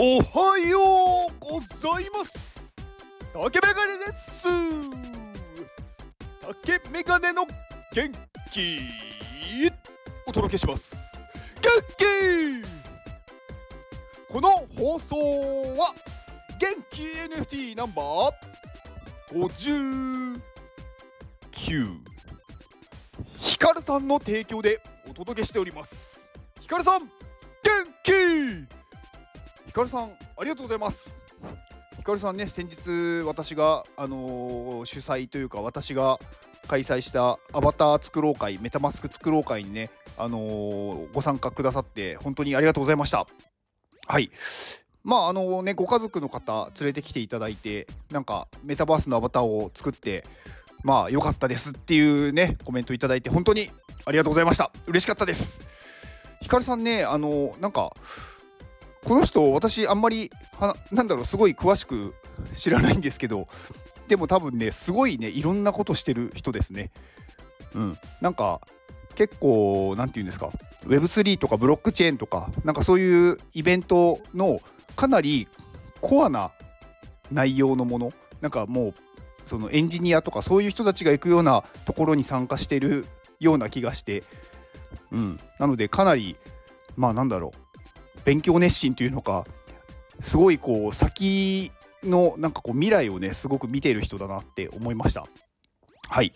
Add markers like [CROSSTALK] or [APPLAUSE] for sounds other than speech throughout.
おはようございます。竹メガネです。竹メガネの元気。お届けします。元気。この放送は元気 NFT ナンバー59ヒカルさんの提供でお届けしております。ヒカルさん元気。ヒカルさんありがとうございます。ヒカルさんね先日私があのー主催というか私が開催したアバター作ろう会メタマスク作ろう会にねあのーご参加くださって本当にありがとうございました。はい。まああのねご家族の方連れてきていただいてなんかメタバースのアバターを作ってまあ良かったですっていうねコメントいただいて本当にありがとうございました。嬉しかったです。ヒカルさんねあのなんかこの人私あんまりはなんだろうすごい詳しく知らないんですけどでも多分ねすごいねいろんなことしてる人ですね。うん。なんか結構なんて言うんですか Web3 とかブロックチェーンとかなんかそういうイベントのかなりコアな内容のもの。なんかもうそのエンジニアとかそういう人たちが行くようなところに参加してるような気がして。うん。なのでかなりまあなんだろう勉強熱心というのかすごいこう先のなんかこう未来をねすごく見ている人だなって思いました。はい。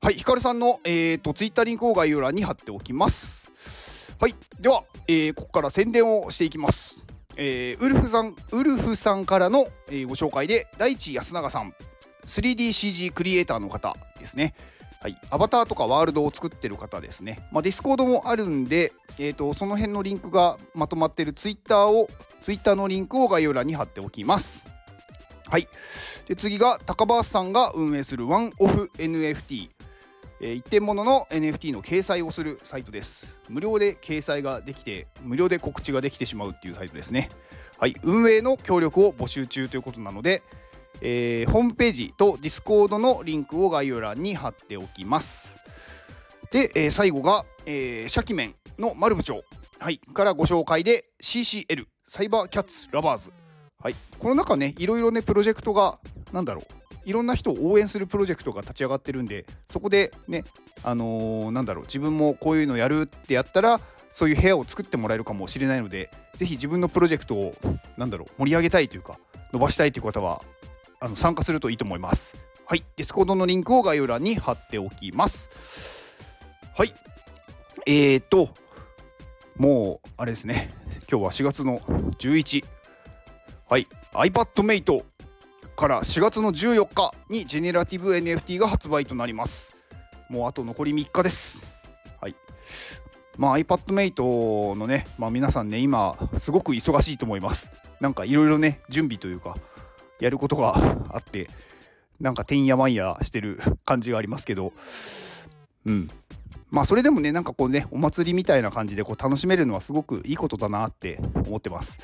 はいヒカルさんのえー、とツイッターリンクを概要欄に貼っておきます。はい。では、えーここから宣伝をしていきます。えーウルフさんウルフさんからの、えご紹介で大地安永さん。3DCG クリエイターの方ですね。はい、アバターとかワールドを作ってる方ですね。まあ、ディスコードもあるんで、えー、とその辺のリンクがまとまってるツイッターを、ツイッターのリンクを概要欄に貼っておきます。はい。で、次が高橋さんが運営するワンオフ NFT。えー一点物の NFT の掲載をするサイトです。無料で掲載ができて、無料で告知ができてしまうっていうサイトですね。はい。運営の協力を募集中ということなので、えーホームページと Discord のリンクを概要欄に貼っておきます。で、えー最後が、えー、シャキメンの丸部長、はい、からご紹介で CCL サイバーキャッツラバーズ、はい、この中ねいろいろねプロジェクトがなんだろう。いろんな人を応援するプロジェクトが立ち上がってるんでそこでねあのーなんだろう。自分もこういうのやるってやったらそういう部屋を作ってもらえるかもしれないのでぜひ自分のプロジェクトをなんだろう盛り上げたいというか伸ばしたいという方はあの参加するといいと思います。はい、ディスコードのリンクを概要欄に貼っておきます。はい、えーと、もうあれですね、今日は4月の11、はい、iPadMate から4月の14日にジェネラティブ NFT が発売となります。もうあと残り3日です。はい。まあ iPadMate のね、まあ皆さんね、今すごく忙しいと思います。なんかいろいろね、準備というか、やることがあってなんかてんやわんやしてる感じがありますけど。うん。まあそれでもねなんかこうねお祭りみたいな感じでこう楽しめるのはすごくいいことだなって思ってます。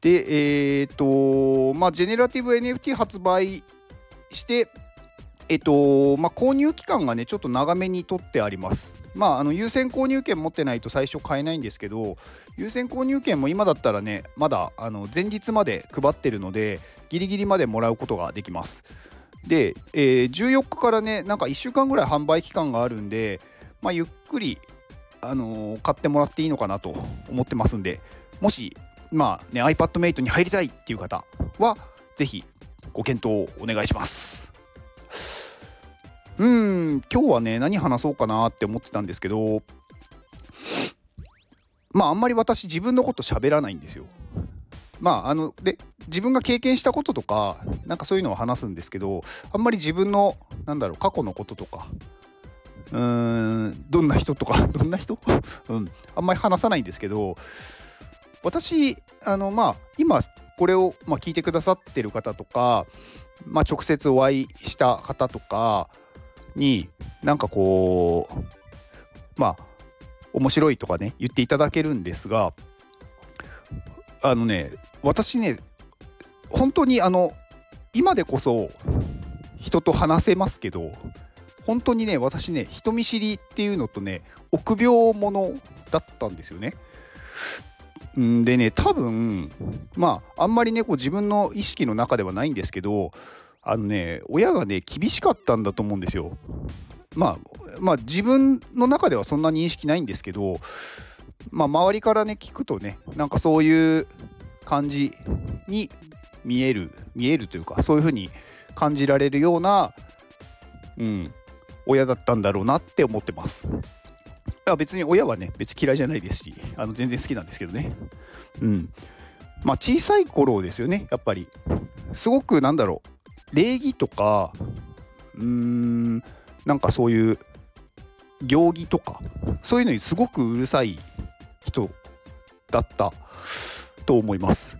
でえっ、とまあジェネラティブ NFT 発売してえっとまあ購入期間がねちょっと長めに取ってあります。まああの優先購入券持ってないと最初買えないんですけど優先購入券も今だったらねまだあの前日まで配ってるのでギリギリまでもらうことができます。で、えー14日からねなんか1週間ぐらい販売期間があるんで、まあ、ゆっくり、あのー買ってもらっていいのかなと思ってますんでもしまあね iPadMate に入りたいっていう方はぜひご検討お願いします。うん今日はね何話そうかなって思ってたんですけどまああんまり私自分のこと喋らないんですよ。まああので自分が経験したこととかなんかそういうのを話すんですけどあんまり自分のなんだろう過去のこととかうーんどんな人とか [LAUGHS] どんな人、[LAUGHS] うん、あんまり話さないんですけど私あのまあ今これを、まあ、聞いてくださってる方とか、まあ、直接お会いした方とかになんかこうまあ面白いとかね言っていただけるんですがあのね私ね本当にあの今でこそ人と話せますけど本当にね私ね人見知りっていうのとね臆病者だったんですよね。んでね多分まああんまりねこう自分の意識の中ではないんですけどあのね親がね厳しかったんだと思うんですよ。まあまあ自分の中ではそんなに認識ないんですけどまあ周りからね聞くとねなんかそういう感じに見える見えるというかそういう風に感じられるようなうん親だったんだろうなって思ってます。や別に親はね別嫌いじゃないですしあの全然好きなんですけどねうんまあ小さい頃ですよねやっぱりすごくなんだろう礼儀とかうーんなんかそういう行儀とかそういうのにすごくうるさい人だったと思います。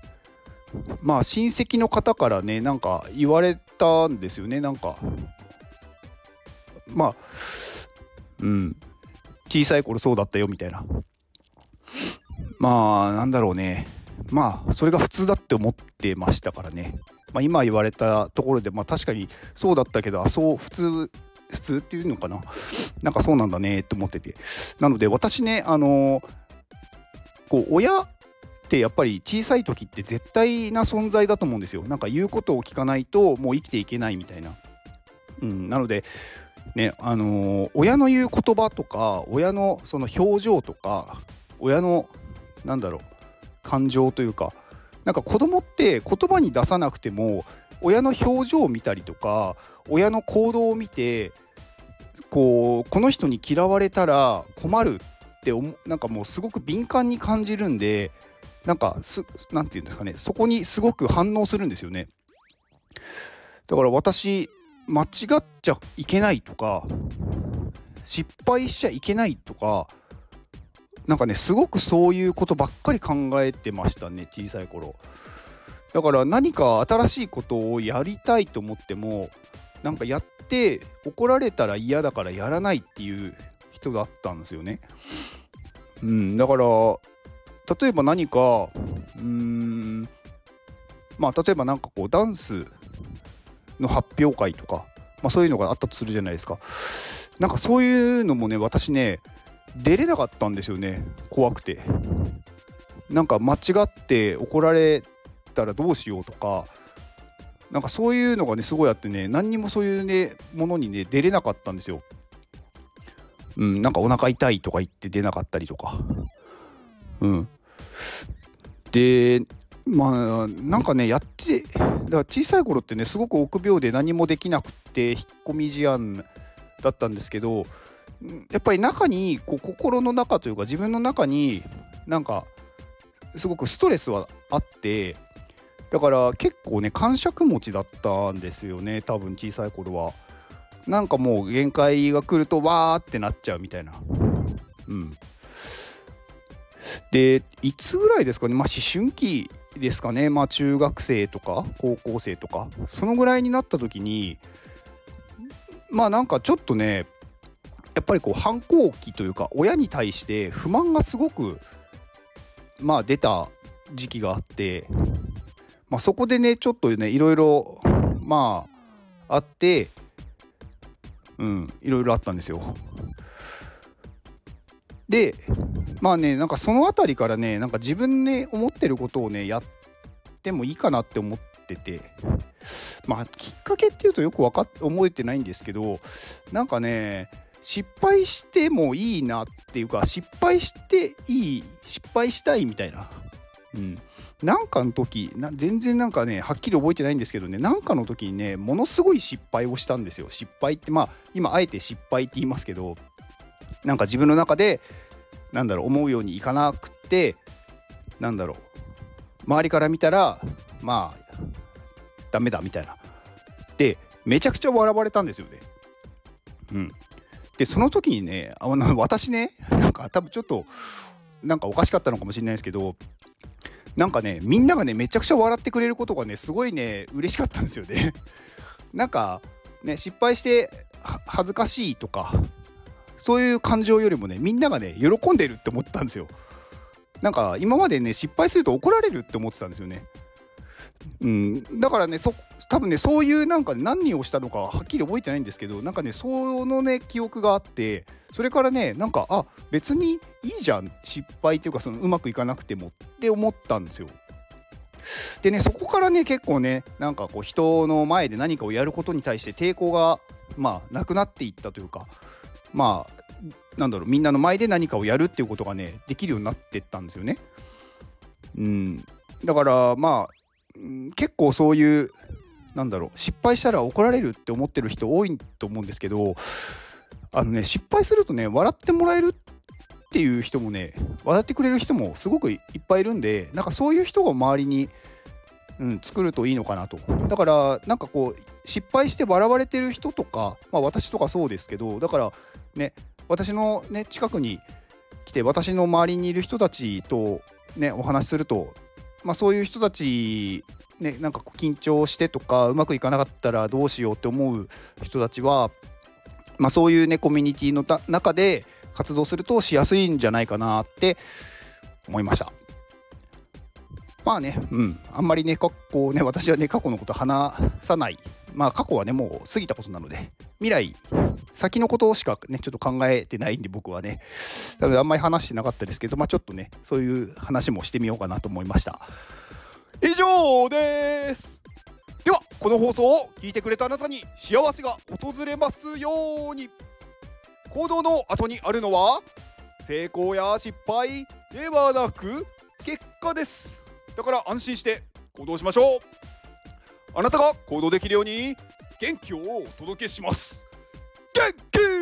まあ親戚の方からねなんか言われたんですよね。なんかまあうん小さい頃そうだったよみたいな。まあなんだろうね。まあそれが普通だって思ってましたからね、まあ、今言われたところでまあ確かにそうだったけどあそう普通普通っていうのかな？なんかそうなんだねって思ってて。なので私ねあのこう親ってやっぱり小さい時って絶対な存在だと思うんですよ。なんか言うことを聞かないともう生きていけないみたいな。うんなのでねあの、親の言う言葉とか親のその表情とか親のなんだろう感情というかなんか子供って言葉に出さなくても親の表情を見たりとか親の行動を見てこうこの人に嫌われたら困るってなんかもうすごく敏感に感じるんでなんかすなて言うんですかねそこにすごく反応するんですよね。だから私間違っちゃいけないとか失敗しちゃいけないとかなんかねすごくそういうことばっかり考えてましたね小さい頃。だから何か新しいことをやりたいと思ってもなんかやって怒られたら嫌だからやらないっていう人だったんですよね。うんだから例えば何かうーんまあ例えば何かこうダンスの発表会とか、まあ、そういうのがあったとするじゃないですか。なんかそういうのもね私ね出れなかったんですよね。怖くて。なんか間違って怒られたらどうしようとか。なんかそういうのがねすごいあってね何にもそういうねものにね出れなかったんですよ。うんなんかお腹痛いとか言って出なかったりとか。うん。でまあなんかねやってだから小さい頃ってねすごく臆病で何もできなくて引っ込み思案だったんですけどやっぱり中にこう心の中というか自分の中になんかすごくストレスはあってだから結構ね感触持ちだったんですよね多分小さい頃は。なんかもう限界が来るとわーってなっちゃうみたいな。うん。でいつぐらいですかねまあ思春期ですかねまあ中学生とか高校生とか。そのぐらいになった時にまあなんかちょっとねやっぱりこう反抗期というか親に対して不満がすごくまあ出た時期があって、まあ、そこでねちょっとねいろいろまああってうんいろいろあったんですよ。でまあねなんかその辺りからねなんか自分で、ね、思ってることをねやってもいいかなって思っててまあきっかけっていうとよく分かっ覚えてないんですけどなんかね失敗してもいいなっていうか失敗していい失敗したいみたいな。うん、なんかの時な全然なんかねはっきり覚えてないんですけどねなんかの時にねものすごい失敗をしたんですよ。失敗ってまあ今あえて失敗って言いますけどなんか自分の中でなんだろう思うようにいかなくってなんだろう周りから見たらまあダメだみたいな。でめちゃくちゃ笑われたんですよね。うん。でその時にねあの私ねなんか多分ちょっとなんかおかしかったのかもしれないですけどなんかねみんながねめちゃくちゃ笑ってくれることがねすごいね嬉しかったんですよね。[LAUGHS] なんかね失敗して恥ずかしいとかそういう感情よりもねみんながね喜んでるって思ったんですよ。なんか今までね失敗すると怒られるって思ってたんですよね。うん、だからねそ多分ねそういうなんか、何をしたのかはっきり覚えてないんですけどなんかねそのね記憶があってそれからねなんかあ別にいいじゃん失敗っていうかそのうまくいかなくてもって思ったんですよ。でねそこからね結構ねなんかこう人の前で何かをやることに対して抵抗がまあなくなっていったというかまあなんだろうみんなの前で何かをやるっていうことがねできるようになってったんですよね。うん、だからまあ、結構そういうなんだろう失敗したら怒られるって思ってる人多いと思うんですけどあのね失敗するとね笑ってもらえるっていう人もね笑ってくれる人もすごくいっぱいいるんでなんかそういう人が周りに、うん、作るといいのかなと。だからなんかこう失敗して笑われてる人とか、まあ、私とかそうですけどだからね私のね近くに来て私の周りにいる人たちとねお話しすると、まあ、そういう人たちねなんか緊張してとかうまくいかなかったらどうしようって思う人たちは、まあ、そういうねコミュニティの中で活動するとしやすいんじゃないかなって思いました。まあね、うん、あんまりね、過去ね、私はね、過去のこと話さない。まあ過去はね、もう過ぎたことなので、未来、先のことしかね、ちょっと考えてないんで、僕はね、なのであんまり話してなかったですけど、まあちょっとね、そういう話もしてみようかなと思いました。以上です。では、この放送を聞いてくれたあなたに幸せが訪れますように。行動の後にあるのは成功や失敗ではなく結果です。だから安心して行動しましょう。あなたが行動できるように元気をお届けします。元気